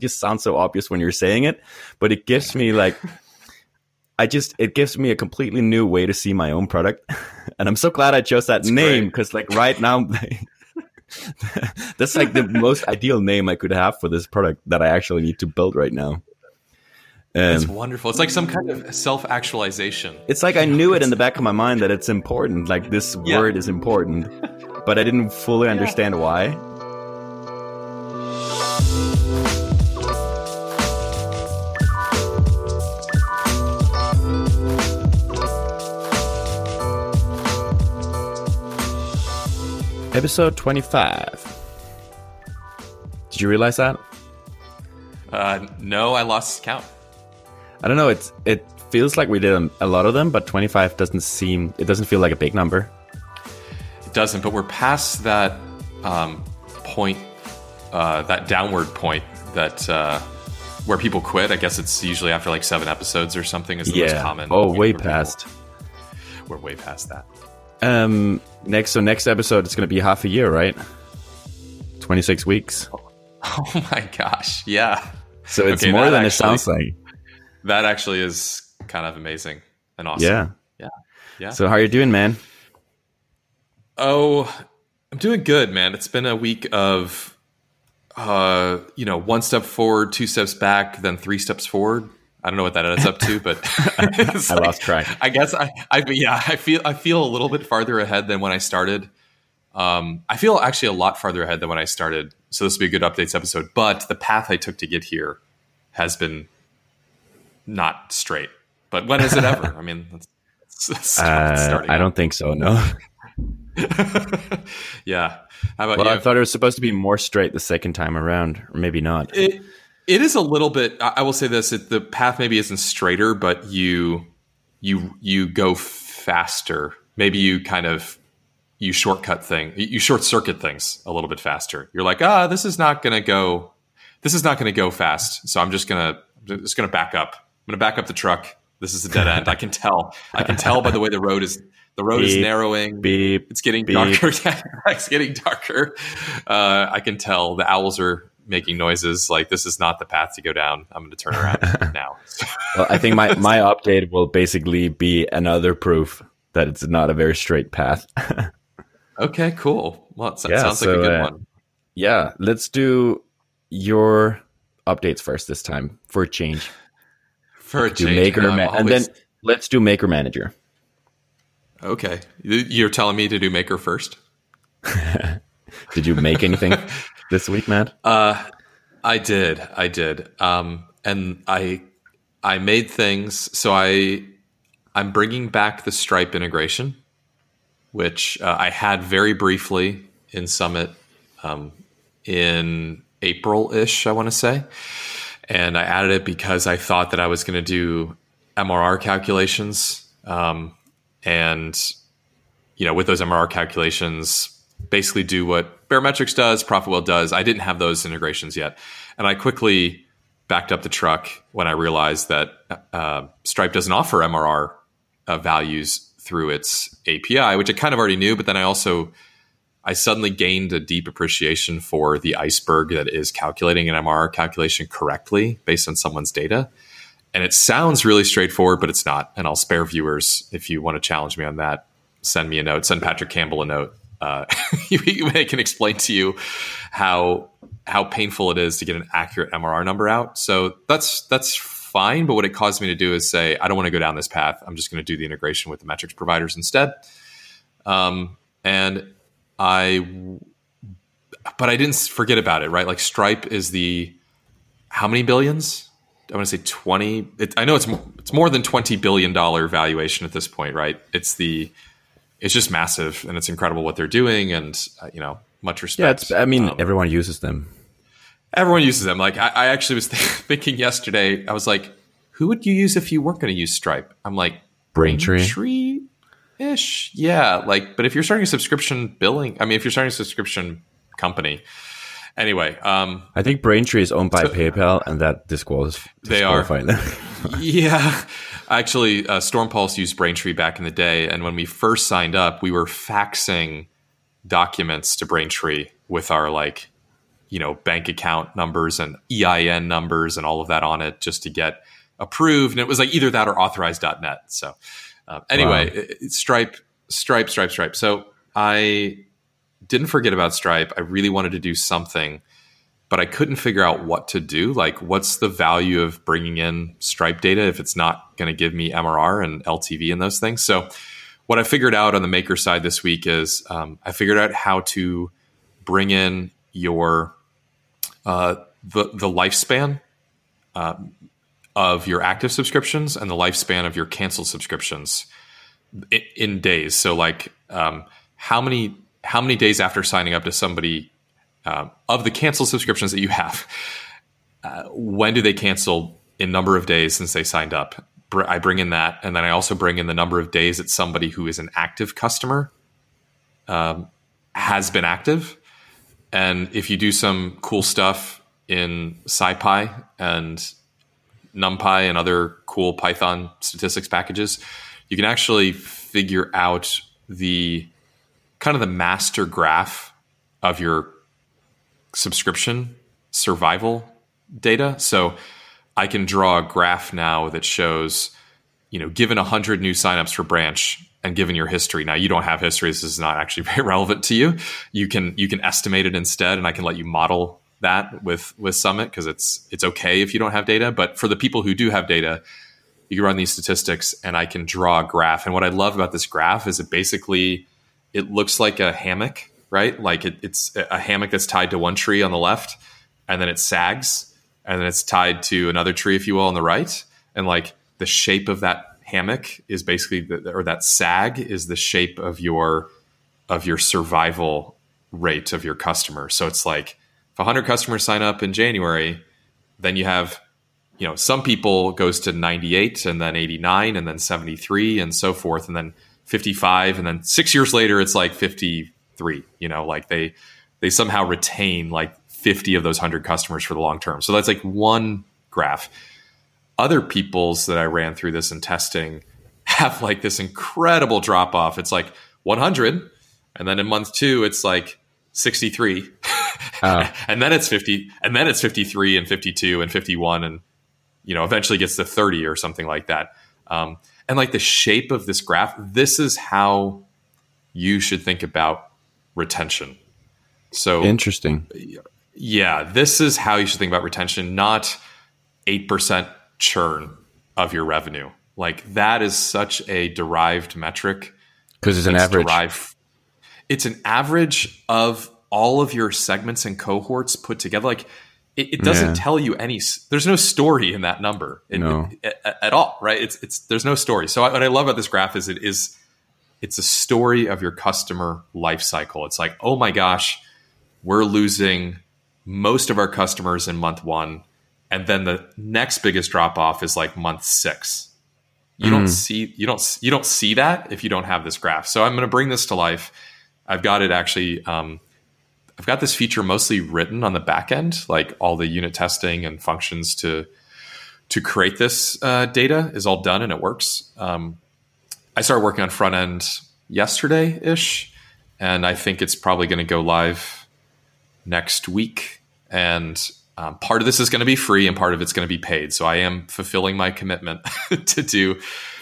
just sounds so obvious when you're saying it, but it gives me like I just it gives me a completely new way to see my own product, and I'm so glad I chose that That's name because like right now. That's like the most ideal name I could have for this product that I actually need to build right now. It's wonderful. It's like some kind of self actualization. it's like I knew it in the back of my mind that it's important, like this Yeah. word is important, but I didn't fully understand why. Episode 25. Did you realize that? Uh, no, I lost count. I don't know. It's it feels like we did a, lot of them, but 25 doesn't seem. It doesn't feel like a big number. It doesn't, but we're past that um, point, uh, that downward point that uh, where people quit. I guess it's usually after like seven episodes or something. Is the most common. Oh, way where people- past. We're way past that. Um. Next, so next episode it's going to be half a year, right? 26 weeks. Oh my gosh! Yeah, So it's Okay, more than it actually- sounds like. that actually is kind of amazing and awesome. Yeah. yeah, yeah. So how are you doing, man? Oh, I'm doing good, man. It's been a week of, uh, you know, one step forward, two steps back, then three steps forward. I don't know what that adds up to, but I lost track. I guess I, I, yeah, I feel, I feel a little bit farther ahead than when I started. Um, I feel actually a lot farther ahead than when I started. So this will be a good updates episode. But the path I took to get here has been not straight. But when is it ever? I mean, let's, let's Uh, I don't think so. No. yeah. How about Well, you? I thought it was supposed to be more straight the second time around, or maybe not. It it is a little bit. I will say this: it, the path maybe isn't straighter, but you you you go faster. Maybe you kind of you shortcut thing, you short circuit things a little bit faster. You're like, ah, this is not going to go. This is not going to go fast. So I'm just gonna I'm just gonna back up. I'm gonna back up the truck. This is a dead end. I can tell. I can tell by the way the road is. The road is narrowing. Beep. It's getting Beep. darker. it's getting darker. Uh, I can tell the owls are making noises. Like this is not the path to go down. I'm going to turn around now. Well, I think my, my update will basically be another proof that it's not a very straight path. okay, cool. Well, that Yeah, sounds like a good uh, one. yeah, let's do your updates first this time for a change. For a Do change, maker ma- and then let's do maker manager. okay, you're telling me to do maker first. Did you make anything this week, Matt? Uh, I did. I did. Um, and I I made things. So I I'm bringing back the Stripe integration, which uh, I had very briefly in Summit um, in April ish. I want to say, and I added it because I thought that I was going to do MRR calculations, um, and you know, with those MRR calculations, basically do what Baremetrics does, ProfitWell does. I didn't have those integrations yet, and I quickly backed up the truck when I realized that uh, Stripe doesn't offer MRR uh, values through its API, which I kind of already knew. But then I also I suddenly gained a deep appreciation for the iceberg that is calculating an MRR calculation correctly based on someone's data. And it sounds really straightforward, but it's not. And I'll spare viewers if you want to challenge me on that. Send me a note. Send Patrick Campbell a note. Uh, can explain to you how how painful it is to get an accurate MRR number out. So that's that's fine. But what it caused me to do is say, I don't want to go down this path. I'm just going to do the integration with the metrics providers instead. Um, and I, but I didn't forget about it. Right, like Stripe is the how many billions? I want to say twenty. It, I know it's it's more than twenty billion dollar valuation at this point. Right, it's the it's just massive and it's incredible what they're doing and uh, you know much respect. Yeah, it's. I mean, Um, everyone uses them. Everyone uses them. Like I, I actually was thinking yesterday, I was like, who would you use if you weren't going to use Stripe? I'm like, Braintree. Braintree ish. Yeah. Like, but if you're starting a subscription billing, I mean, if you're starting a subscription company, anyway, um, I think Braintree is owned by So- PayPal, and that disquals- They are. yeah. Actually, uh, Stormpulse used Braintree back in the day. And when we first signed up, we were faxing documents to Braintree with our like you know, bank account numbers and EIN numbers and all of that on it just to get approved. And it was like either that or Authorize.Net. So uh, anyway, wow. it, Stripe, Stripe, Stripe, Stripe. So I didn't forget about Stripe. I really wanted to do something, but I couldn't figure out what to do. Like, what's the value of bringing in Stripe data if it's not going to give me MRR and LTV and those things? So what I figured out on the maker side this week is um, I figured out how to bring in your uh, the the lifespan uh, of your active subscriptions and the lifespan of your canceled subscriptions in, in days. So, like, um, how many how many days after signing up to somebody uh, of the canceled subscriptions that you have? Uh, when do they cancel in number of days since they signed up? I bring in that, and then I also bring in the number of days that somebody who is an active customer um, has been active. And if you do some cool stuff in SciPy and NumPy and other cool Python statistics packages, you can actually figure out the kind of the master graph of your subscription survival data. So I can draw a graph now that shows, you know, given 100 new signups for branch and given your history. Now you don't have history. This is not actually very relevant to you. You can you can estimate it instead and I can let you model that with with Summit because it's it's okay if you don't have data, but for the people who do have data, you can run these statistics and I can draw a graph. And what I love about this graph is it basically it looks like a hammock, right? Like it, it's a hammock that's tied to one tree on the left and then it sags and then it's tied to another tree, if you will, on the right. And like the shape of that hammock is basically, the, or that sag is the shape of your of your survival rate of your customer. So it's like if 100 customers sign up in January, then you have, you know, some people goes to 98 and then 89 and then 73 and so forth, and then 55, and then six years later it's like 53. You know, like they they somehow retain like 50 of those 100 customers for the long term. So that's like one graph. Other people's that I ran through this in testing have like this incredible drop off. It's like 100, and then in month two, it's like 63. Oh. and then it's 50, and then it's 53 and 52 and 51, and you know, eventually gets to 30 or something like that. Um, and like the shape of this graph, this is how you should think about retention. So interesting. Yeah, this is how you should think about retention, not 8% churn of your revenue. Like that is such a derived metric because it's an average. Derived, it's an average of all of your segments and cohorts put together. Like it, it doesn't yeah. tell you any. There's no story in that number in, no. at, at, all, right? It's it's there's no story. So what I love about this graph is it is it's a story of your customer life cycle. It's like oh my gosh, we're losing most of our customers in month one, and then the next biggest drop off is like month six. You mm. don't see you don't you don't see that if you don't have this graph. So I'm going to bring this to life. I've got it actually. Um, I've got this feature mostly written on the back end, like all the unit testing and functions to to create this uh, data is all done and it works. Um, I started working on front end yesterday ish, and I think it's probably going to go live next week and um, part of this is going to be free and part of it's going to be paid. So I am fulfilling my commitment to do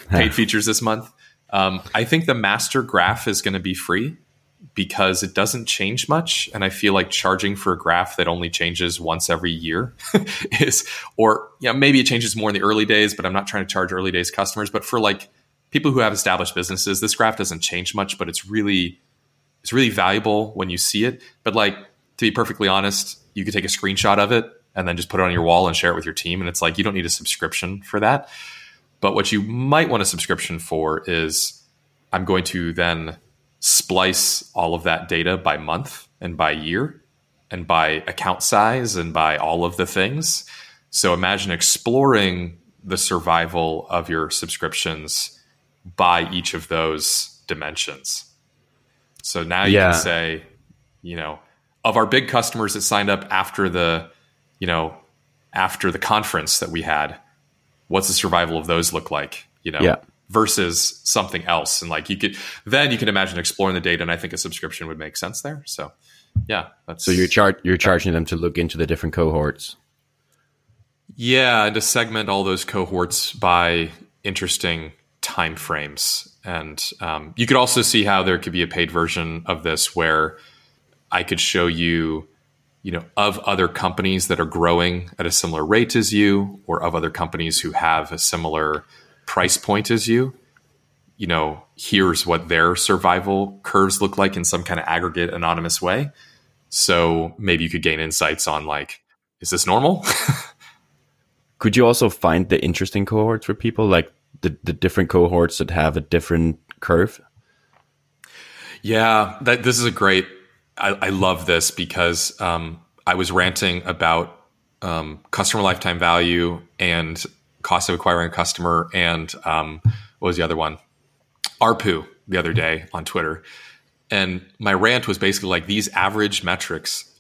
paid features this month. Um, I think the master graph is going to be free because it doesn't change much. And I feel like charging for a graph that only changes once every year is, or yeah, maybe it changes more in the early days, but I'm not trying to charge early days customers. But for like people who have established businesses, this graph doesn't change much, but it's really, it's really valuable when you see it. But like, to be perfectly honest, you could take a screenshot of it and then just put it on your wall and share it with your team. And it's like you don't need a subscription for that. But what you might want a subscription for is I'm going to then splice all of that data by month and by year and by account size and by all of the things. So imagine exploring the survival of your subscriptions by each of those dimensions. So now you yeah. can say, you know, of our big customers that signed up after the, you know, after the conference that we had, what's the survival of those look like? You know, yeah. versus something else. And like you could then you can imagine exploring the data, and I think a subscription would make sense there. So yeah, that's So you're char- you're charging them to look into the different cohorts. Yeah, and to segment all those cohorts by interesting time frames. And um, you could also see how there could be a paid version of this where I could show you, you know, of other companies that are growing at a similar rate as you, or of other companies who have a similar price point as you. You know, here's what their survival curves look like in some kind of aggregate anonymous way. So maybe you could gain insights on like, is this normal? Could you also find the interesting cohorts for people, like the, the different cohorts that have a different curve? Yeah, that this is a great. I, I love this because um, I was ranting about um, customer lifetime value and cost of acquiring a customer, and um, what was the other one? ARPU the other day on Twitter, and my rant was basically like these average metrics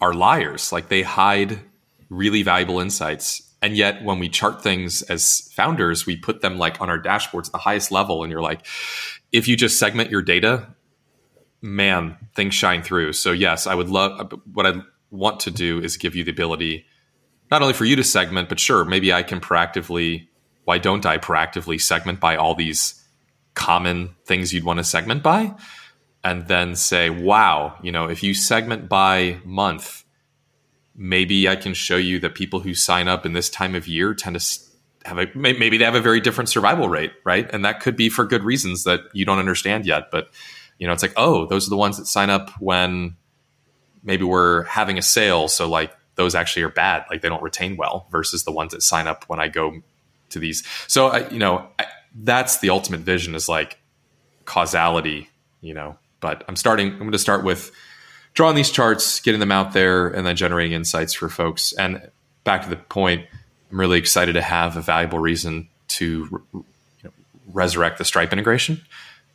are liars. Like they hide really valuable insights and yet when we chart things as founders we put them like on our dashboards at the highest level and you're like if you just segment your data man things shine through so yes i would love what i want to do is give you the ability not only for you to segment but sure maybe i can proactively why don't i proactively segment by all these common things you'd want to segment by and then say wow you know if you segment by month maybe I can show you that people who sign up in this time of year tend to have a maybe they have a very different survival rate, right? And that could be for good reasons that you don't understand yet. But you know, it's like, oh, those are the ones that sign up when maybe we're having a sale, so like those actually are bad, like they don't retain well, versus the ones that sign up when I go to these. So I, you know, I, that's the ultimate vision is like causality, you know. But I'm starting. I'm going to start with drawing these charts, getting them out there, and then generating insights for folks. And back to the point, I'm really excited to have a valuable reason to you know, resurrect the Stripe integration.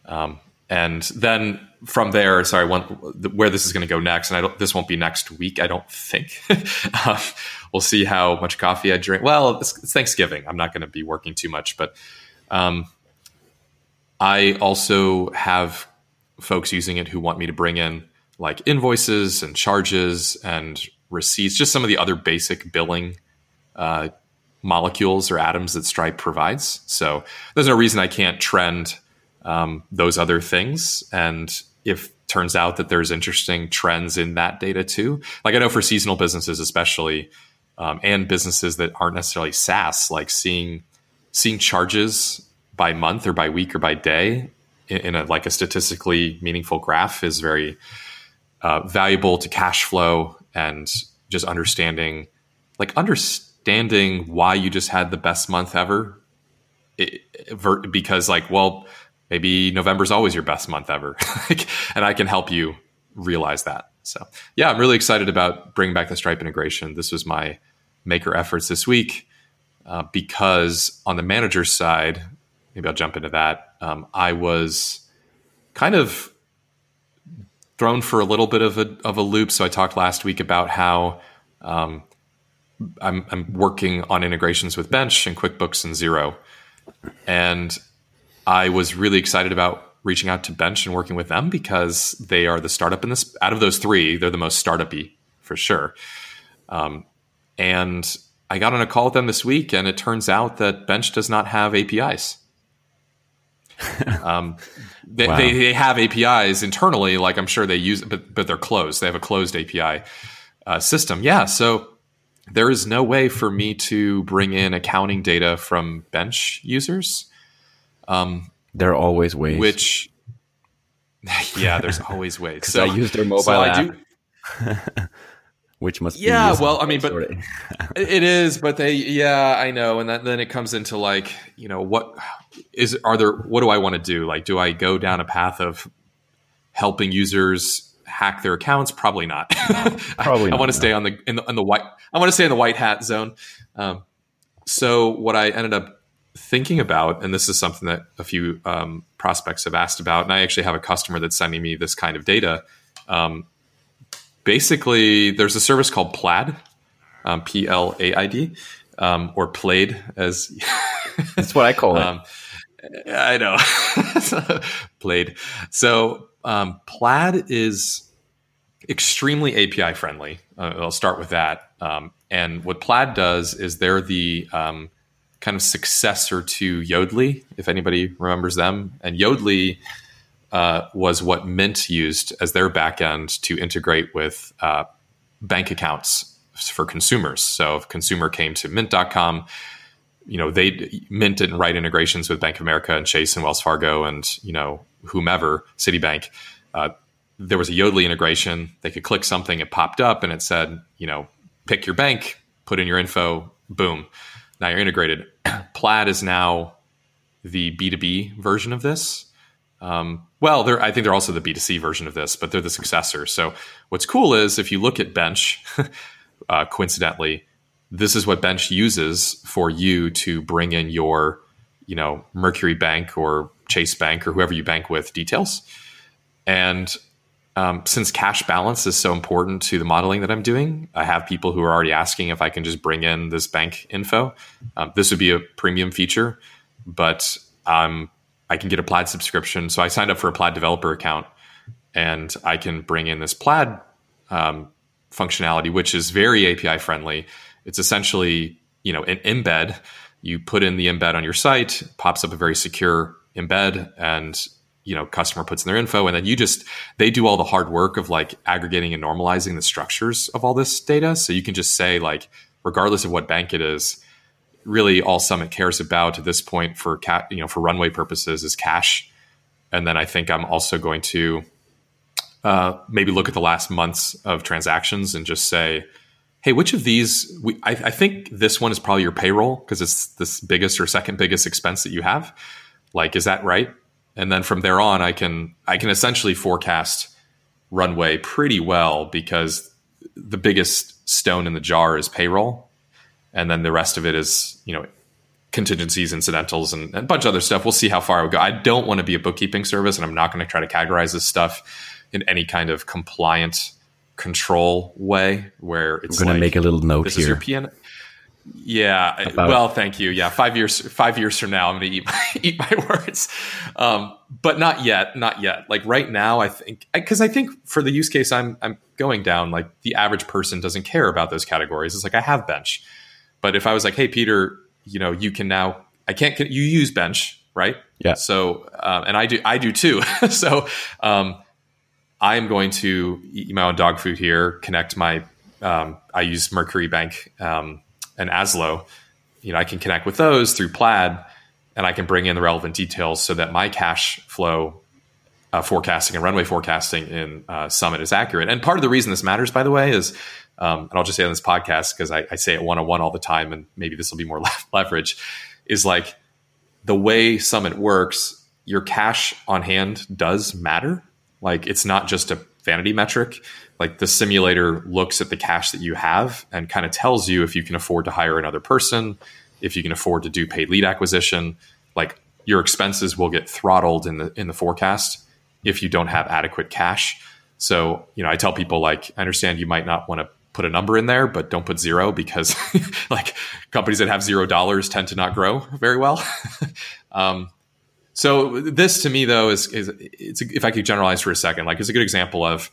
Um, and then from there, sorry, one, where this is going to go next, and I don't, this won't be next week, I don't think. uh, we'll see how much coffee I drink. Well, it's, it's Thanksgiving. I'm not going to be working too much, but um, I also have folks using it who want me to bring in like invoices and charges and receipts, just some of the other basic billing uh, molecules or atoms that Stripe provides. So there's no reason I can't trend um, those other things. And if turns out that there's interesting trends in that data too, like I know for seasonal businesses especially, um, and businesses that aren't necessarily SaaS, like seeing seeing charges by month or by week or by day in, a like a statistically meaningful graph is very uh, valuable to cash flow and just understanding like understanding why you just had the best month ever it, because like well maybe november's always your best month ever. And i can help you realize that. So yeah i'm really excited about bringing back the stripe integration. This was my maker efforts this week uh, because on the manager side maybe i'll jump into that um, i was kind of thrown for a little bit of a of a loop. So I talked last week about how um, I'm, I'm working on integrations with Bench and QuickBooks and Xero, and I was really excited about reaching out to Bench and working with them because they are the startup in this. Out of those three, they're the most startupy for sure. Um, and I got on a call with them this week, and it turns out that Bench does not have APIs. um, they, wow. they, they, have APIs internally, like I'm sure they use, but but they're closed. They have a closed API uh, system. Yeah, so there is no way for me to bring in accounting data from bench users. Um, there are always ways. Which, yeah, there's always ways. So I use their mobile so app. which must be yeah well i mean but it is but they yeah i know. And that, then it comes into like you know what is are there what do i want to do? Like do i go down a path of helping users hack their accounts? Probably not. Probably I, I want to stay on the in, the in the white i want to stay in the white hat zone. Um, so what i ended up thinking about and this is something that a few um, prospects have asked about and i actually have a customer that's sending me this kind of data um, basically, there's a service called Plaid, um, P L A I D, um, or Played as that's what I call it. Um, I know, Played. So um, Plaid is extremely API friendly. Uh, I'll start with that. Um, and what Plaid does is they're the um, kind of successor to Yodlee, if anybody remembers them. And Yodlee uh, was what Mint used as their backend to integrate with uh, bank accounts for consumers. So if consumer came to mint.com, you know, they Mint didn't write integrations with Bank of America and Chase and Wells Fargo and, you know, whomever, Citibank. Uh, there was a Yodlee integration. They could click something, it popped up and it said, you know, pick your bank, put in your info, boom. Now you're integrated. Plaid is now the B2B version of this. Um, well, I think they're also the B2C version of this, but they're the successor. So what's cool is if you look at Bench, uh, coincidentally, this is what Bench uses for you to bring in your, you know, Mercury Bank or Chase Bank or whoever you bank with details. And um, since cash balance is so important to the modeling that I'm doing, I have people who are already asking if I can just bring in this bank info. Um, this would be a premium feature, but um, I can get a Plaid subscription. So I signed up for a Plaid developer account, and I can bring in this Plaid um, functionality, which is very API friendly. It's essentially you know an embed. You put in the embed on your site, pops up a very secure embed, and you know customer puts in their info and then you just they do all the hard work of like aggregating and normalizing the structures of all this data. So you can just say like regardless of what bank it is really all summit cares about at this point for cat you know for runway purposes is cash. And then i think i'm also going to uh, maybe look at the last months of transactions and just say hey which of these we, I, I think this one is probably your payroll because it's this biggest or second biggest expense that you have. Like is that right and then from there on, I can I can essentially forecast runway pretty well because the biggest stone in the jar is payroll, and then the rest of it is you know contingencies, incidentals, and, and a bunch of other stuff. We'll see how far I go. I don't want to be a bookkeeping service, and I'm not going to try to categorize this stuff in any kind of compliant control way where it's I'm going like, to make a little note this here. Is your PN- yeah. About well, thank you. Yeah. Five years, five years from now, I'm going to eat my, eat my words. Um, but not yet, not yet. Like right now, I think, cause I think for the use case I'm, I'm going down, like the average person doesn't care about those categories. It's like, I have bench, but if I was like, Hey, Peter, you know, you can now, I can't, you use bench, right? Yeah. So, um, and I do, I do too. so, um, I am going to eat my own dog food here, connect my, um, I use Mercury Bank, um, and Aslo, you know, I can connect with those through Plaid, and I can bring in the relevant details so that my cash flow uh, forecasting and runway forecasting in uh, Summit is accurate. And part of the reason this matters, by the way, is, um, and I'll just say on this podcast because I, I, say it one on one all the time, and maybe this will be more leverage, is like the way Summit works. Your cash on hand does matter. Like it's not just a vanity metric like the simulator looks at the cash that you have and kind of tells you if you can afford to hire another person, if you can afford to do paid lead acquisition, like your expenses will get throttled in the in the forecast if you don't have adequate cash. So, you know, I tell people like I understand you might not want to put a number in there, but don't put zero because like companies that have zero dollars tend to not grow very well. um, so this to me though is, is it's if I could generalize for a second, like it's a good example of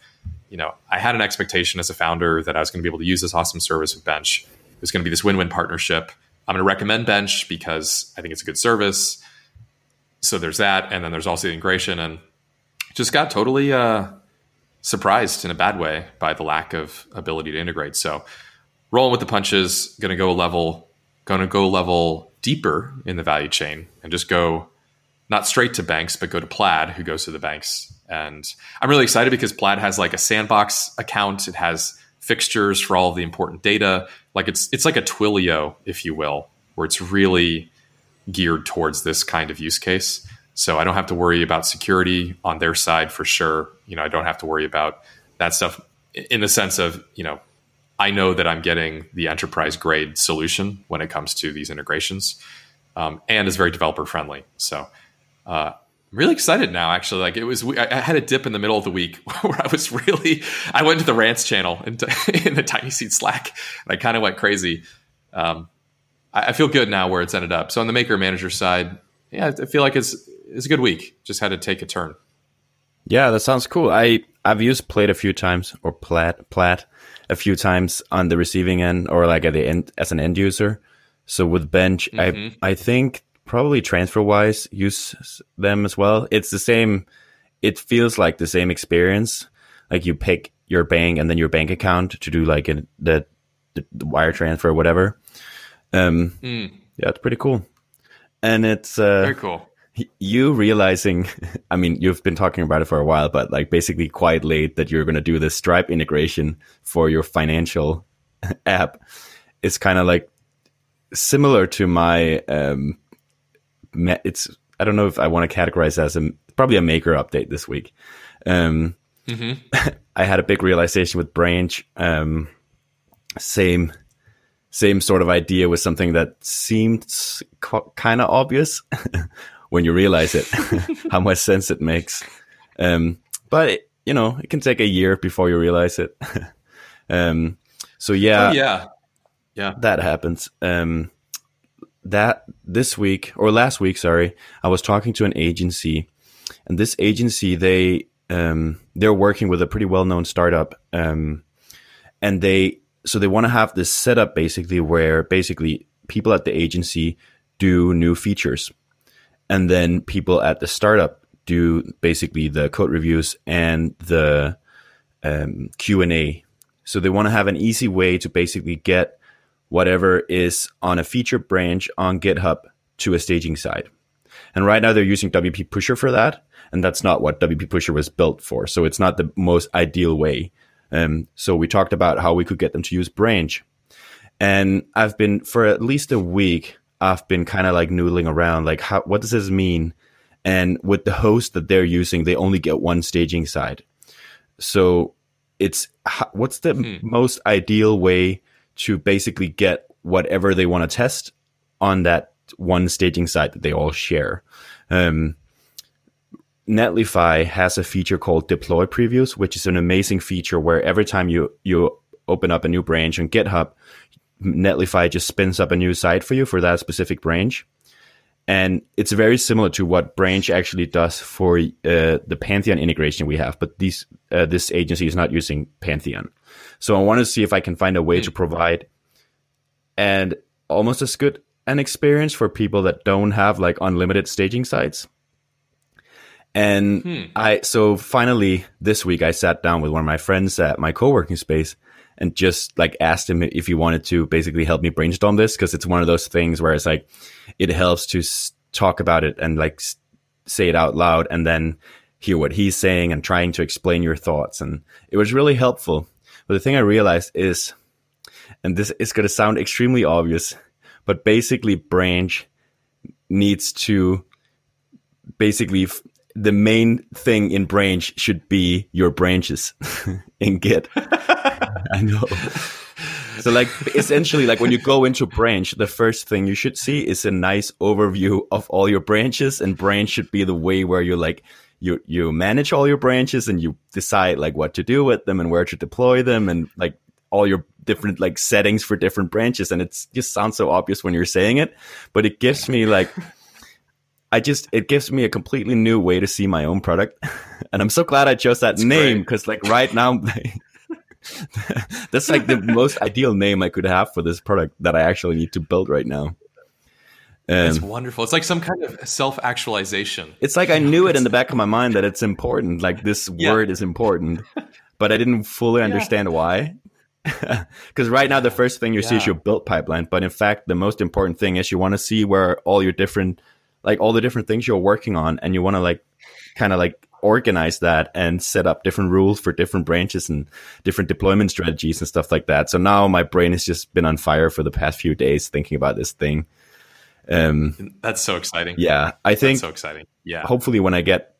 you know, I had an expectation as a founder that I was going to be able to use this awesome service with Bench. It was going to be this win-win partnership. I'm going to recommend Bench because I think it's a good service. So there's that, and then there's also the integration, and just got totally uh, surprised in a bad way by the lack of ability to integrate. So rolling with the punches, going to go a level, going to go a level deeper in the value chain, and just go not straight to banks, but go to Plaid, who goes to the banks and I'm really excited because Plaid has like a sandbox account. It has fixtures for all of the important data. Like it's it's like a Twilio, if you will, where it's really geared towards this kind of use case. So I don't have to worry about security on their side for sure. You know, I don't have to worry about that stuff in the sense of, you know, I know that I'm getting the enterprise grade solution when it comes to these integrations, um, and is very developer friendly. So uh, I'm really excited now. Actually, like it was, I had a dip in the middle of the week where I was really. I went to the rants channel into, in the TinySeed Slack, and I kind of went crazy. Um, I, I, feel good now where it's ended up. So on the maker manager side, yeah, I feel like it's it's a good week. Just had to take a turn. Yeah, that sounds cool. I I've used Plate a few times or Plat Plat a few times on the receiving end or like at the end as an end user. So with Bench, Mhm. I I think probably TransferWise use them as well. It's the same. It feels like the same experience. Like you pick your bank and then your bank account to do like a, the, the wire transfer or whatever. Um, Mm, yeah, it's pretty cool. And it's uh, very cool. you realizing i mean you've been talking about it for a while but like basically quite late that you're going to do this stripe integration for your financial app It's kind of like similar to my um it's i don't know if i want to categorize as a probably a maker update this week um hmm I had a big realization with Branch. Um, same, same sort of idea with something that seemed co- kind of obvious when you realize it, how much sense it makes. Um, but it, you know, it can take a year before you realize it. um, so yeah, oh, yeah. Yeah. that happens. Um, that this week or last week, sorry, I was talking to an agency, and this agency they um, they're working with a pretty well known startup, um, and they so they want to have this setup basically where basically people at the agency do new features, and then people at the startup do basically the code reviews and the um, Q and A. So they want to have an easy way to basically get whatever is on a feature branch on GitHub to a staging side. And right now they're using WP Pusher for that. And that's not what WP Pusher was built for. So it's not the most ideal way. Um, so we talked about how we could get them to use Branch. And I've been, for at least a week, I've been kind of like noodling around, like, how, what does this mean? And with the host that they're using, they only get one staging side. So it's, what's the Hmm. most ideal way to basically get whatever they want to test on that one staging site that they all share. Um, Netlify has a feature called deploy previews, which is an amazing feature where every time you you open up a new branch on GitHub, Netlify just spins up a new site for you for that specific branch. And it's very similar to what Branch actually does for uh, the Pantheon integration we have, but these uh, this agency is not using Pantheon. So I want to see if I can find a way to provide and almost as good an experience for people that don't have like unlimited staging sites. And Hmm. I so finally this week I sat down with one of my friends at my co-working space and just like asked him if he wanted to basically help me brainstorm this because it's one of those things where it's like it helps to s- talk about it and like s- say it out loud and then hear what he's saying and trying to explain your thoughts and it was really helpful. But the thing I realized is and this is going to sound extremely obvious, but basically Branch needs to basically f- the main thing in Branch should be your branches in Git. I know. So like essentially like when you go into branch, the first thing you should see is a nice overview of all your branches and branch should be the way where you're like you you manage all your branches and you decide like what to do with them and where to deploy them and like all your different like settings for different branches. And it just sounds so obvious when you're saying it but it gives me like I just it gives me a completely new way to see my own product. And I'm so glad I chose that That's name because like right now that's like the most ideal name I could have for this product that I actually need to build right now. It's Um, wonderful. It's like some kind of self actualization. it's like I knew it in the back of my mind that it's important, like this Yeah. word is important, but I didn't fully understand why. Because right now, the first thing you see is Yeah. your build pipeline, but in fact, the most important thing is you want to see where all your different, like all the different things you're working on, and you want to like kind of like organize that and set up different rules for different branches and different deployment strategies and stuff like that. So now my brain has just been on fire for the past few days thinking about this thing. Um, That's so exciting. yeah, I think That's so exciting. Yeah. hopefully when I get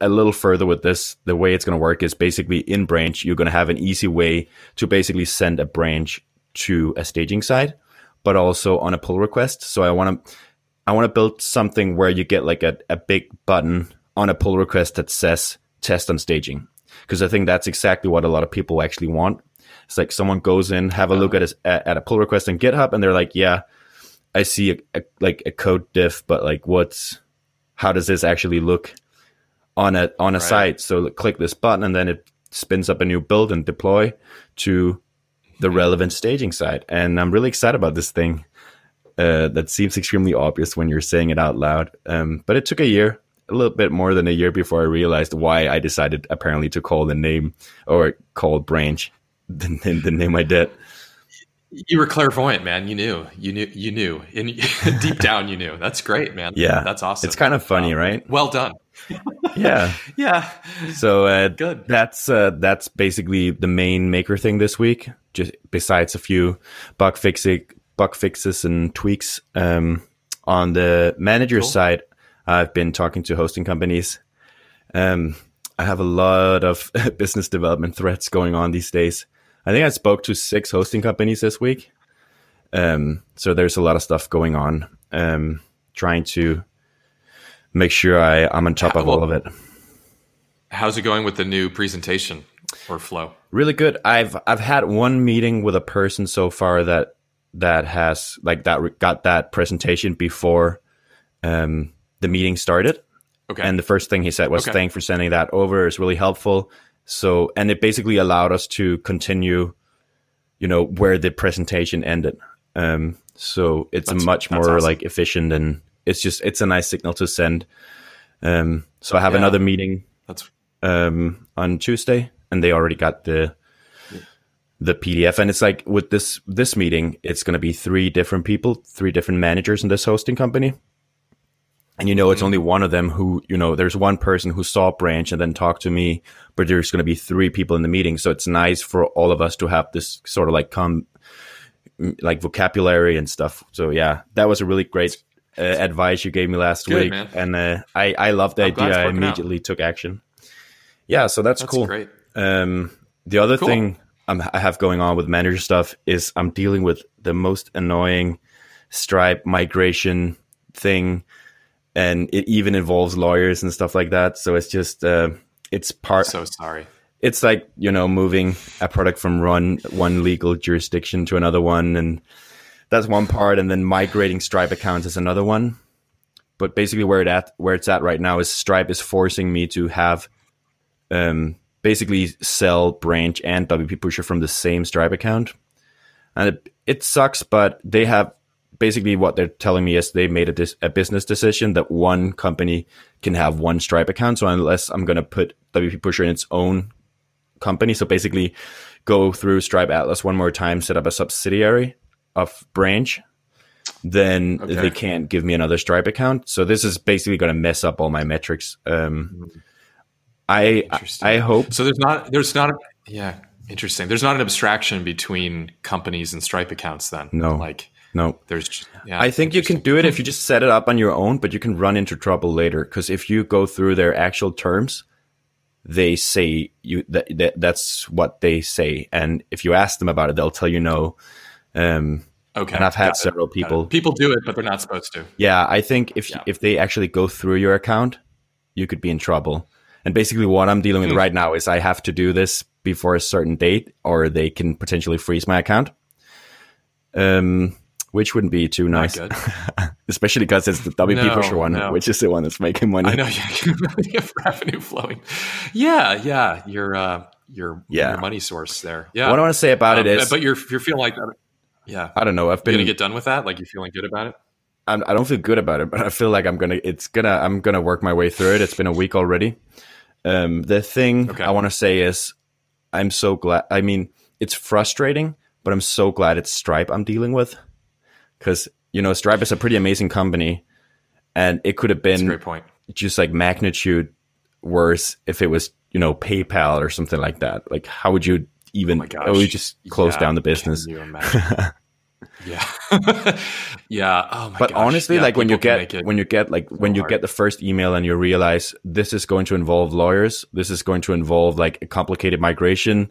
a little further with this, the way it's going to work is basically in branch, you're going to have an easy way to basically send a branch to a staging side, but also on a pull request. So I want to, I want to build something where you get like a, a big button on a pull request that says test on staging. Cause I think that's exactly what a lot of people actually want. It's like someone goes in, have a look at a, at a pull request on GitHub and they're like, yeah, I see a, a, like a code diff, but like what's, how does this actually look on a on a Right. site? So click this button and then it spins up a new build and deploy to the relevant staging site. And I'm really excited about this thing. Uh, that seems extremely obvious when you're saying it out loud. Um, but it took a year, a little bit more than a year before I realized why I decided apparently to call the name or call branch the, the name I did. You were clairvoyant, man. You knew. You knew. You knew. In deep down, you knew. That's great, man. Yeah, that's awesome. It's kind of funny, um, right? Well done. yeah, yeah. So uh, good. That's uh, that's basically the main maker thing this week. Just besides a few bug fixing, bug fixes and tweaks. Um, on the manager cool. side, I've been talking to hosting companies. Um, I have a lot of business development threats going on these days. I think I spoke to six hosting companies this week. Um, so there's a lot of stuff going on. Um, trying to make sure I, I'm on top of well, all of it. How's it going with the new presentation or flow? Really good. I've I've had one meeting with a person so far that that has like that got that presentation before um, the meeting started. Okay. And the first thing he said was, okay. "Thanks for sending that over. It's really helpful." So, and it basically allowed us to continue, you know, where the presentation ended. Um, so it's that's, much more awesome. like efficient and it's just, it's a nice signal to send. Um, so I have yeah. another meeting that's um, on Tuesday and they already got the, the PDF. And it's like with this, this meeting, it's going to be three different people, three different managers in this hosting company and you know it's mm-hmm. only one of them who you know there's one person who saw branch and then talked to me but there's going to be three people in the meeting so it's nice for all of us to have this sort of like come like vocabulary and stuff so yeah that was a really great uh, advice you gave me last Good, week man. and uh, i i love the I'm idea i immediately out. took action yeah so that's, that's cool great um the other cool. thing I'm, i have going on with manager stuff is i'm dealing with the most annoying stripe migration thing and it even involves lawyers and stuff like that. So it's just uh, it's part. So sorry. It's like you know moving a product from run one legal jurisdiction to another one, and that's one part, and then migrating Stripe accounts is another one. But basically, where it at where it's at right now is Stripe is forcing me to have, um, basically sell branch and WP Pusher from the same Stripe account, and it, it sucks. But they have basically what they're telling me is they made a, dis- a business decision that one company can have one Stripe account. So unless I'm going to put WP Pusher in its own company, so basically go through Stripe Atlas one more time, set up a subsidiary of Branch, then okay. they can't give me another Stripe account. So this is basically going to mess up all my metrics. Um, I I hope so. There's not there's not a, yeah interesting. There's not an abstraction between companies and Stripe accounts. Then no, like no, there's. Just, Yeah, I think you can do it if you just set it up on your own, but you can run into trouble later because if you go through their actual terms, they say you that, that that's what they say, and if you ask them about it, they'll tell you no. Um, okay, and I've had several people. People do it, but they're not supposed to. Yeah, I think if yeah. if they actually go through your account, you could be in trouble. And basically, what I'm dealing with mm. right now is I have to do this before a certain date, or they can potentially freeze my account. Um, which wouldn't be too nice. Especially because it's the WP no, Pusher one, no. which is the one that's making money. I know you have revenue flowing. Yeah, yeah, your uh, your yeah. your money source there. Yeah. What I want to say about um, it is, but you're you're feeling like, yeah, I don't know. I've been gonna get done with that. Like you're feeling good about it? I'm, I do not feel good about it, but I feel like I'm gonna. It's gonna. I'm gonna work my way through it. It's been a week already. Um, the thing okay. I want to say is, I'm so glad. I mean, it's frustrating, but I'm so glad it's Stripe I'm dealing with because you know Stripe is a pretty amazing company, and it could have been great point. just like magnitude worse if it was you know PayPal or something like that. Like how would you even? Oh, oh we just close yeah, down the business. yeah, yeah. Oh my but gosh. honestly, yeah, like when you get when you get like when you hard. get the first email and you realize this is going to involve lawyers, this is going to involve like a complicated migration.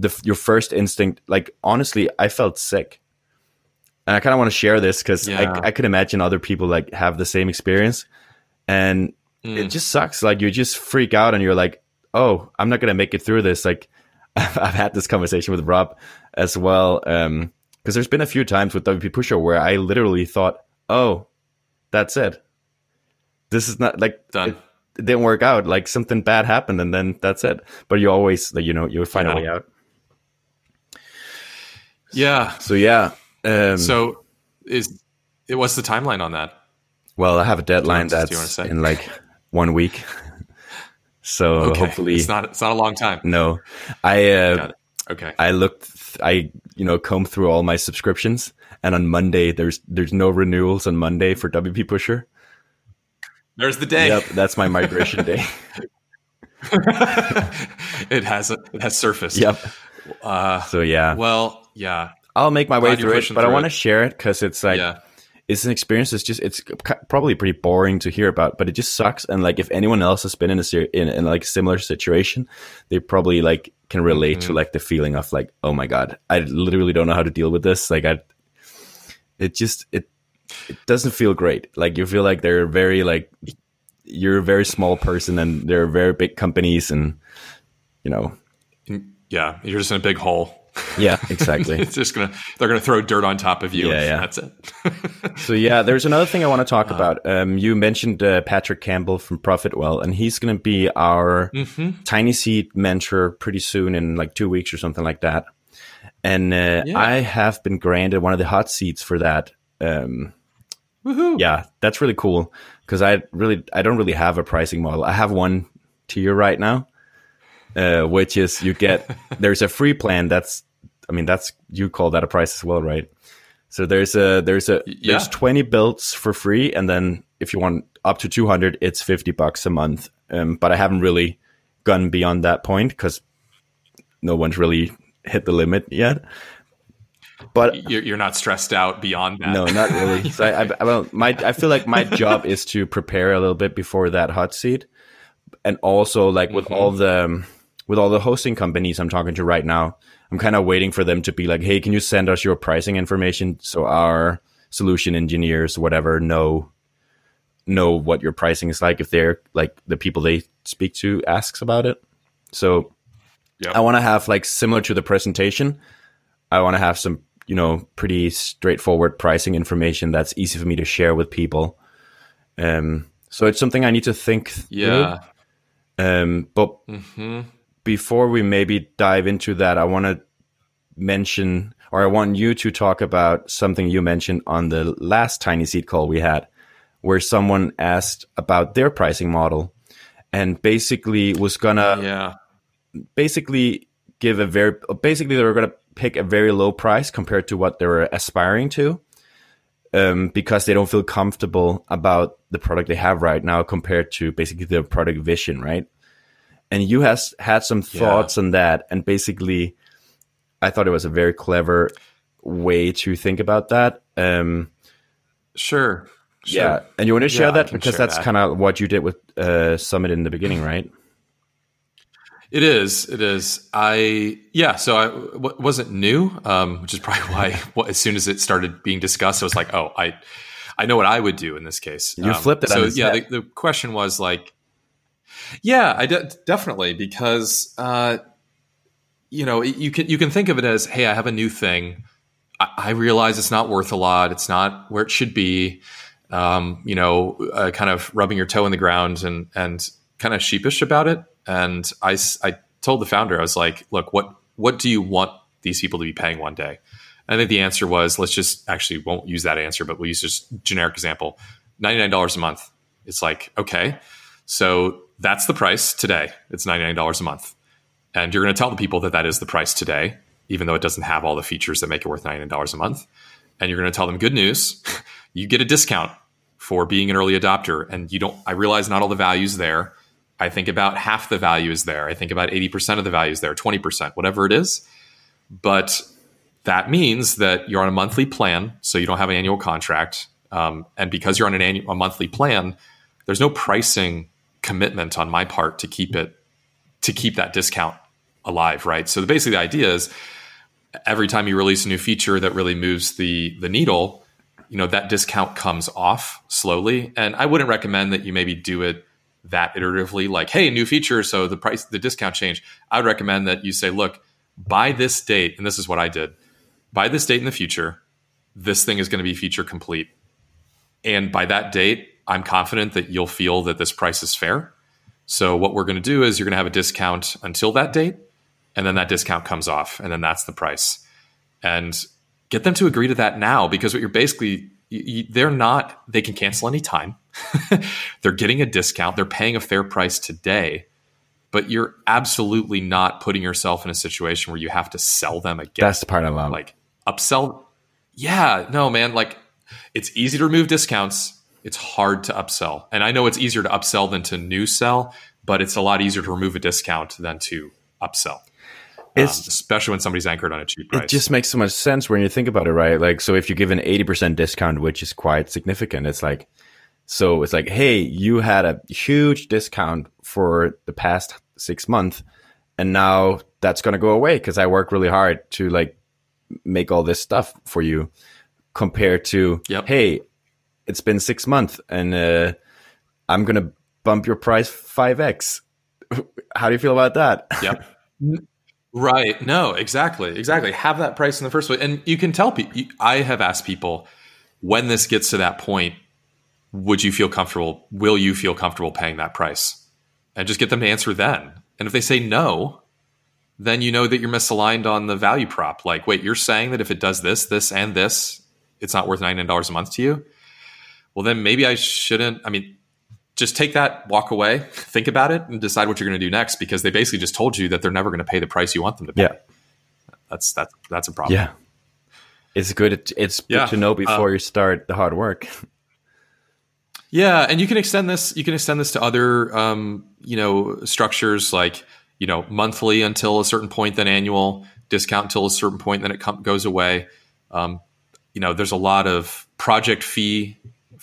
The, your first instinct, like honestly, I felt sick and I kind of want to share this because yeah. I, I could imagine other people like have the same experience, and mm. it just sucks. Like you just freak out and you're like, oh, I'm not gonna make it through this. Like I've had this conversation with Rob as well, because um, there's been a few times with WP Pusher where I literally thought, oh, that's it. This is not like done. It, it didn't work out. Like something bad happened, and then that's it. But you always, like, you know, you find Yeah. a way out. Yeah. So yeah. Um, So is it what's the timeline on that? well, I have a deadline that's in like one week. So Okay. hopefully, it's not it's not a long time. no. I uh, Okay. I looked, I you know combed through all my subscriptions, and on Monday there's there's no renewals on Monday for WP Pusher. There's the day. Yep, that's my migration day. it has it has surfaced. yep. Uh, So yeah, well, yeah. I'll make my way through it, but I want to share it because it's like yeah. it's an experience. It's just it's probably pretty boring to hear about, but it just sucks. And like if anyone else has been in a ser- in, in like a similar situation, they probably like can relate Mm-hmm. to like the feeling of like oh my god, I literally don't know how to deal with this. Like I, it just it it doesn't feel great. Like you feel like they're very like you're a very small person and they're very big companies and you know Yeah. You're just in a big hole. Yeah exactly. it's just gonna they're gonna throw dirt on top of you. Yeah, yeah. That's it. So yeah, there's another thing I want to talk about. Um, you mentioned uh, Patrick Campbell from Profitwell, and he's going to be our Mm-hmm. TinySeed mentor pretty soon in like two weeks or something like that. And uh, Yeah. I have been granted one of the hot seats for that. Um, Woohoo. yeah, that's really cool because I really I don't really have a pricing model. I have one tier right now, uh, which is you get there's a free plan that's I mean that's you call that a price as well, right? So there's a there's a yeah. there's 20 builds for free, and then if you want up to 200, it's 50 bucks a month. Um, but I haven't really gone beyond that point because no one's really hit the limit yet. But You're, you're not stressed out beyond that. no, not really. So I, I, well, my, I feel like my job is to prepare a little bit before that hot seat, and also like with all the with all the hosting companies I'm talking to right now, I'm kind of waiting for them to be like, "Hey, can you send us your pricing information so our solution engineers, whatever, know know what your pricing is like if they're like the people they speak to asks about it." So Yep. I want to have like similar to the presentation. I want to have some, you know, pretty straightforward pricing information that's easy for me to share with people. Um, so it's something I need to think. through. Yeah. Um, but hmm before we maybe dive into that, I want to mention, or I want you to talk about something you mentioned on the last TinySeed call we had, where someone asked about their pricing model, and basically was gonna Yeah. basically give a very basically they were to pick a very low price compared to what they were aspiring to um, because they don't feel comfortable about the product they have right now compared to basically their product vision right and you has had some thoughts on that and basically i thought it was a very clever way to think about that um, Sure. Sure. yeah and you want to share Yeah, that because share that's that. kind of what you did with uh, summit in the beginning right It is. It is. I yeah. So I w- wasn't new, um, which is probably why. Well, as soon as it started being discussed, I was like, oh, I, I know what I would do in this case. You Um, flipped it So yeah, the, the question was like, yeah, I de- definitely because uh, you know you can you can think of it as, hey, I have a new thing. I, I realize it's not worth a lot. It's not where it should be. Um, you know, uh, kind of rubbing your toe in the ground and and kind of sheepish about it. And I I told the founder, I was like, look, what what do you want these people to be paying one day? And I think the answer was, let's just actually won't use that answer, but we'll use just generic example, ninety nine dollars a month. It's like okay, so that's the price today. It's ninety nine dollars a month, and you're going to tell the people that that is the price today, even though it doesn't have all the features that make it worth ninety nine dollars a month. And you're going to tell them good news, you get a discount for being an early adopter, and you don't. I realize not all the values there. I think about half the value is there. I think about 80% of the value is there, 20%, whatever it is. But that means that you're on a monthly plan, so you don't have an annual contract. Um, and because you're on an annual, a monthly plan, there's no pricing commitment on my part to keep it to keep that discount alive, right? So basically, the idea is every time you release a new feature that really moves the the needle, you know that discount comes off slowly. And I wouldn't recommend that you maybe do it that iteratively, like, hey, a new feature, so the price, the discount change. I would recommend that you say, look, by this date, and this is what I did, by this date in the future, this thing is going to be feature complete. And by that date, I'm confident that you'll feel that this price is fair. So what we're going to do is you're going to have a discount until that date, and then that discount comes off, and then that's the price. And get them to agree to that now because what you're basically you, they're not they can cancel anytime they're getting a discount they're paying a fair price today but you're absolutely not putting yourself in a situation where you have to sell them again That's the part I love. like upsell yeah no man like it's easy to remove discounts it's hard to upsell and i know it's easier to upsell than to new sell but it's a lot easier to remove a discount than to upsell It's- um, especially when somebody's anchored on a cheap price It just makes so much sense when you think about it, right? Like, so if you give an 80% discount, which is quite significant, it's like, so it's like, hey, you had a huge discount for the past six months, and now that's going to go away because I worked really hard to like make all this stuff for you compared to, Yep. hey, it's been six months and uh, I'm going to bump your price 5x. How do you feel about that? Yep. Right. No, exactly. Exactly. Have that price in the first place. And you can tell people, I have asked people when this gets to that point, would you feel comfortable? Will you feel comfortable paying that price? And just get them to answer then. And if they say no, then you know that you're misaligned on the value prop. Like, wait, you're saying that if it does this, this, and this, it's not worth $99 a month to you? Well, then maybe I shouldn't. I mean, just take that, walk away, think about it, and decide what you're going to do next. Because they basically just told you that they're never going to pay the price you want them to pay. Yeah. That's that's that's a problem. Yeah. It's good. It's good Yeah, to know before uh, you start the hard work. Yeah, and you can extend this. You can extend this to other, um, you know, structures like you know monthly until a certain point, then annual discount until a certain point, then it com- goes away. Um, you know, there's a lot of project fee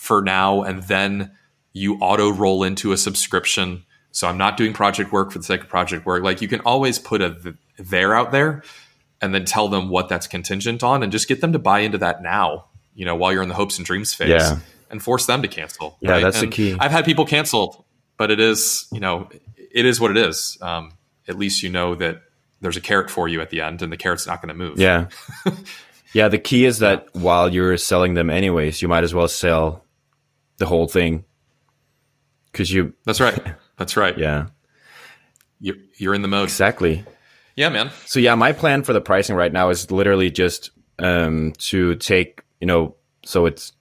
for now, and then you auto roll into a subscription. So I'm not doing project work for the sake of project work. Like you can always put a there out there, and then tell them what that's contingent on, and just get them to buy into that now. You know, while you're in the hopes and dreams phase Yeah. and force them to cancel. Yeah, that's the key. I've had people cancel, but it is, you know, it is what it is. Um, at least you know that there's a carrot for you at the end, and the carrot's not going to move. Yeah. yeah. The key is that while you're selling them anyways, you might as well sell the whole thing. Cause you, that's right. That's right. yeah, You're, you're in the mode. exactly. Yeah, man. So yeah, my plan for the pricing right now is literally just um, to take, you know, so it's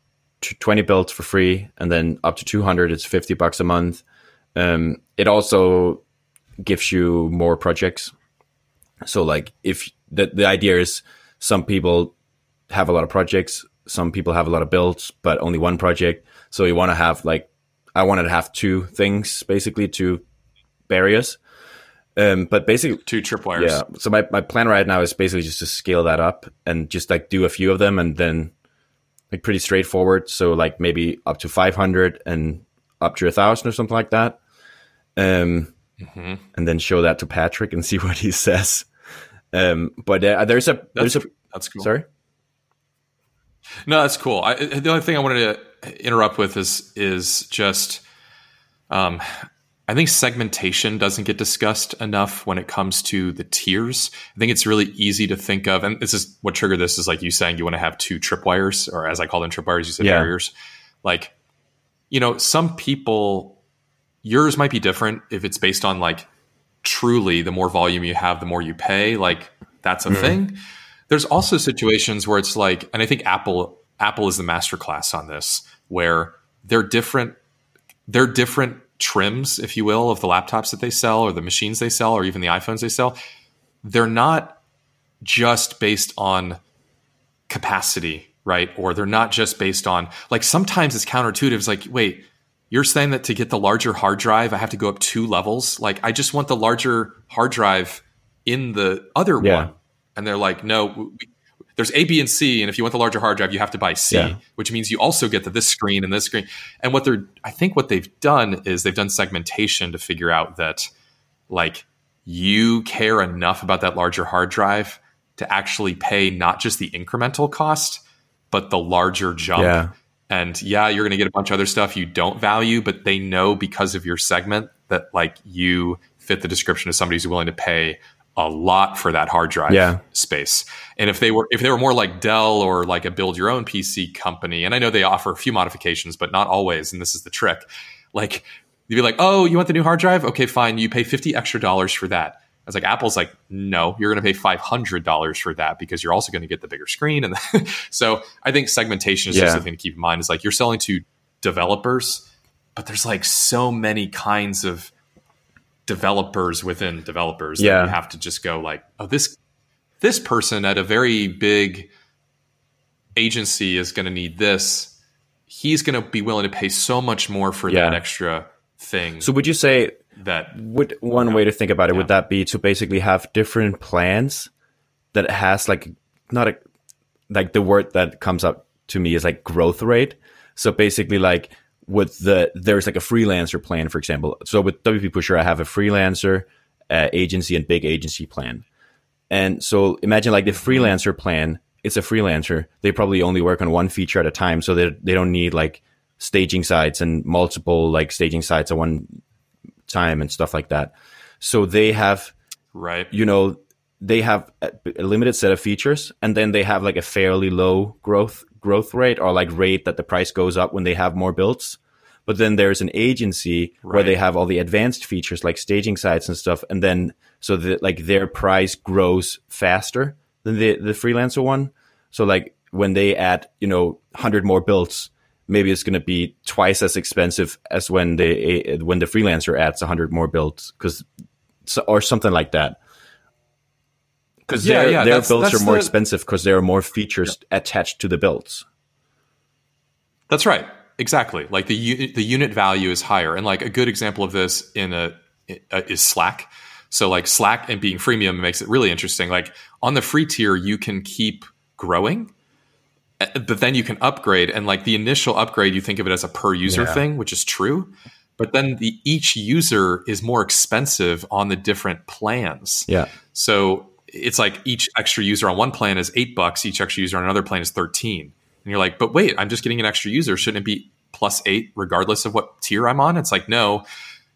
20 builds for free and then up to 200, it's 50 bucks a month. Um, it also gives you more projects. So like if the, the idea is some people have a lot of projects, some people have a lot of builds, but only one project. So you want to have like, I wanted to have two things basically, two barriers. Um, but basically, Two tripwires. yeah. So my, my plan right now is basically just to scale that up and just like do a few of them and then like pretty straightforward. So like maybe up to 500 and up to a thousand or something like that. Um, Mhm. and then show that to Patrick and see what he says. Um, but uh, there's a, That's, there's a, that's cool. sorry. No, that's cool. I, the only thing I wanted to interrupt with is is just, um, I think segmentation doesn't get discussed enough when it comes to the tiers. I think it's really easy to think of, and this is what triggered this is like you saying you want to have two tripwires, or as I call them tripwires, you said Yeah. barriers. Like, you know, some people, yours might be different if it's based on like truly the more volume you have, the more you pay. Like that's a thing. There's also situations where it's like, and I think Apple Apple is the master class on this, where they're different they're different trims, if you will, of the laptops that they sell or the machines they sell or even the iPhones they sell. They're not just based on capacity, right? Or they're not just based on like sometimes it's counterintuitive. It's like, wait, you're saying that to get the larger hard drive, I have to go up two levels. Like I just want the larger hard drive in the other Yeah. one. And they're like, no, we, there's A, B, and C, and if you want the larger hard drive, you have to buy C, Yeah. which means you also get the this screen and this screen. And what they're, I think, what they've done is they've done segmentation to figure out that, like, you care enough about that larger hard drive to actually pay not just the incremental cost, but the larger jump. Yeah. And yeah, you're going to get a bunch of other stuff you don't value, but they know because of your segment that like you fit the description of somebody who's willing to pay a lot for that hard drive Yeah. space. And if they were if they were more like Dell or like a build your own PC company, and I know they offer a few modifications, but not always, and this is the trick. Like You'd be like, oh, you want the new hard drive? Okay, fine. You pay 50 extra dollars for that. I was like, Apple's like, no, you're going to pay $500 for that because you're also going to get the bigger screen. And so I think segmentation is yeah. just the thing to keep in mind is like you're selling to developers, but there's like so many kinds of developers within developers yeah. that you have to just go like, oh, this, this person at a very big agency is going to need this. He's going to be willing to pay so much more for yeah. that extra thing. So would you say that would one way to think about it yeah. would that be to basically have different plans that has like not a like the word that comes up to me is like growth rate. So basically like with the there's like a freelancer plan for example. So with WP Pusher I have a freelancer uh, agency and big agency plan. And so imagine like the freelancer plan, it's a freelancer. They probably only work on one feature at a time so they they don't need like staging sites and multiple like staging sites at one time and stuff like that. So they have, right, you know, they have a, limited set of features, and then they have like a fairly low growth growth rate or like rate that the price goes up when they have more builds. But then there's an agency right. where they have all the advanced features like staging sites and stuff, and then so that like their price grows faster than the the freelancer one. So like when they add you know hundred more builds, maybe it's going to be twice as expensive as when the eh, when the freelancer adds 100 more builds because or something like that because yeah, their, yeah, their builds are more the, expensive because there are more features yeah. attached to the builds. That's right. Exactly. Like the the unit value is higher. And like a good example of this in a, a is slack. So like slack and being freemium makes it really interesting. Like on the free tier you can keep growing uh, but then you can upgrade. And like the initial upgrade you think of it as a per user yeah. thing which is true. But then the each user is more expensive on the different plans. Yeah. So it's like each extra user on one plan is eight bucks each extra user on another plan is 13 and you're like but wait i'm just getting an extra user shouldn't it be plus eight regardless of what tier i'm on it's like no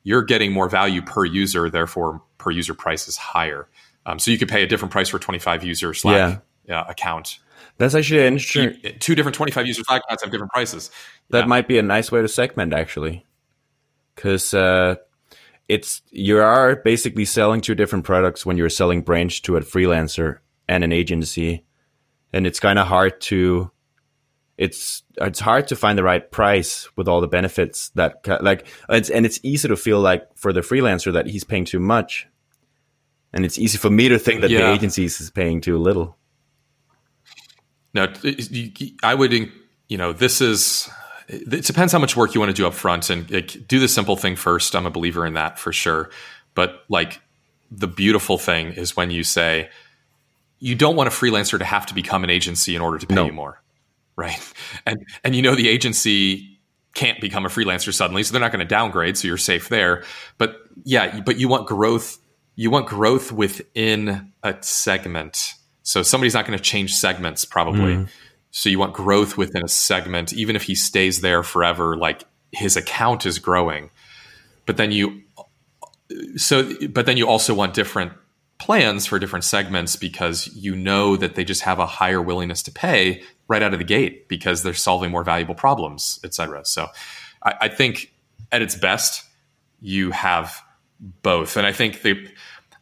you're getting more value per user therefore per user price is higher um, so you could pay a different price for 25 user slack yeah. uh, account that's actually interesting. Two different 25 user Slack accounts have different prices. That yeah. might be a nice way to segment actually. Cause, uh, it's, you are basically selling two different products when you're selling branch to a freelancer and an agency. And it's kind of hard to, it's, it's hard to find the right price with all the benefits that like, it's, and it's easy to feel like for the freelancer that he's paying too much. And it's easy for me to think that yeah. the agencies is paying too little. Now, I would, you know, this is, it depends how much work you want to do up front and like, do the simple thing first. I'm a believer in that for sure. But like the beautiful thing is when you say, you don't want a freelancer to have to become an agency in order to pay no. you more. Right. And, and you know, the agency can't become a freelancer suddenly. So they're not going to downgrade. So you're safe there. But yeah, but you want growth. You want growth within a segment so somebody's not going to change segments probably. Mm. So you want growth within a segment, even if he stays there forever, like his account is growing. But then you, so, but then you also want different plans for different segments because you know that they just have a higher willingness to pay right out of the gate because they're solving more valuable problems, et cetera. So I, I think at its best, you have both. And I think the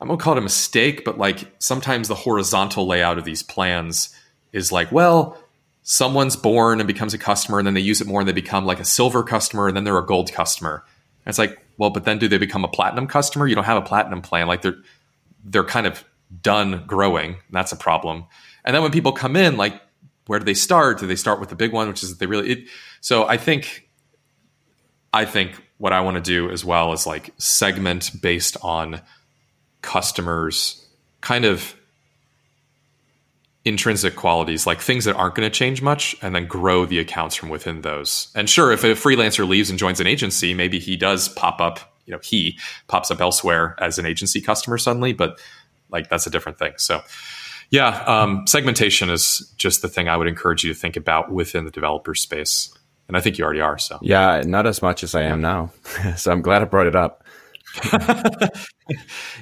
I'm gonna call it a mistake, but like sometimes the horizontal layout of these plans is like, well, someone's born and becomes a customer and then they use it more and they become like a silver customer and then they're a gold customer. And it's like, well, but then do they become a platinum customer? You don't have a platinum plan. Like they're they're kind of done growing. That's a problem. And then when people come in, like where do they start? Do they start with the big one, which is that they really it, so I think I think what I want to do as well is like segment based on customers kind of intrinsic qualities, like things that aren't going to change much, and then grow the accounts from within those. And sure, if a freelancer leaves and joins an agency, maybe he does pop up, you know, he pops up elsewhere as an agency customer suddenly, but like that's a different thing. So, yeah, um, segmentation is just the thing I would encourage you to think about within the developer space. And I think you already are. So, yeah, not as much as I am now. so, I'm glad I brought it up.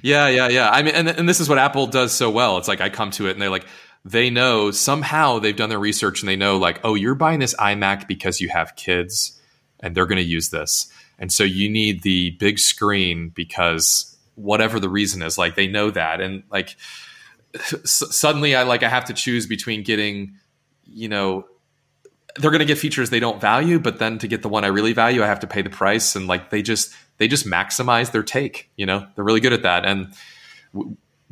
yeah, yeah, yeah. I mean, and, and this is what Apple does so well. It's like I come to it and they're like, they know somehow they've done their research and they know like, oh, you're buying this iMac because you have kids and they're going to use this. and so you need the big screen because whatever the reason is, like they know that, and like s- suddenly I like I have to choose between getting, you know, they're going to get features they don't value, but then to get the one I really value, I have to pay the price, and like they just they just maximize their take. You know, they're really good at that, and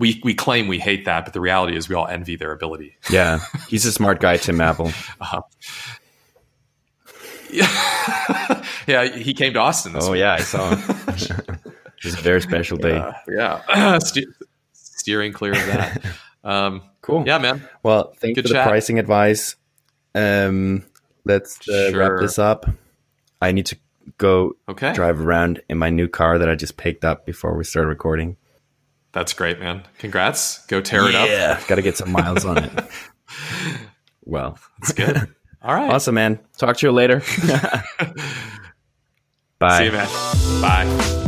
we we claim we hate that, but the reality is we all envy their ability. Yeah, he's a smart guy, Tim Apple. Uh-huh. Yeah, yeah, he came to Austin. oh week. yeah, I saw him. it's a very special day. Uh, yeah, Ste- steering clear of that. Um, cool. Yeah, man. Well, thank you for chat. the pricing advice. Um, let's uh, Sure. wrap this up. I need to go Okay, drive around in my new car that I just picked up before we start recording. That's great, man. Congrats. Go tear it up. Yeah, got to get some miles on it. Well, that's good. All right. awesome, man. Talk to you later. Bye. See you, man. Bye.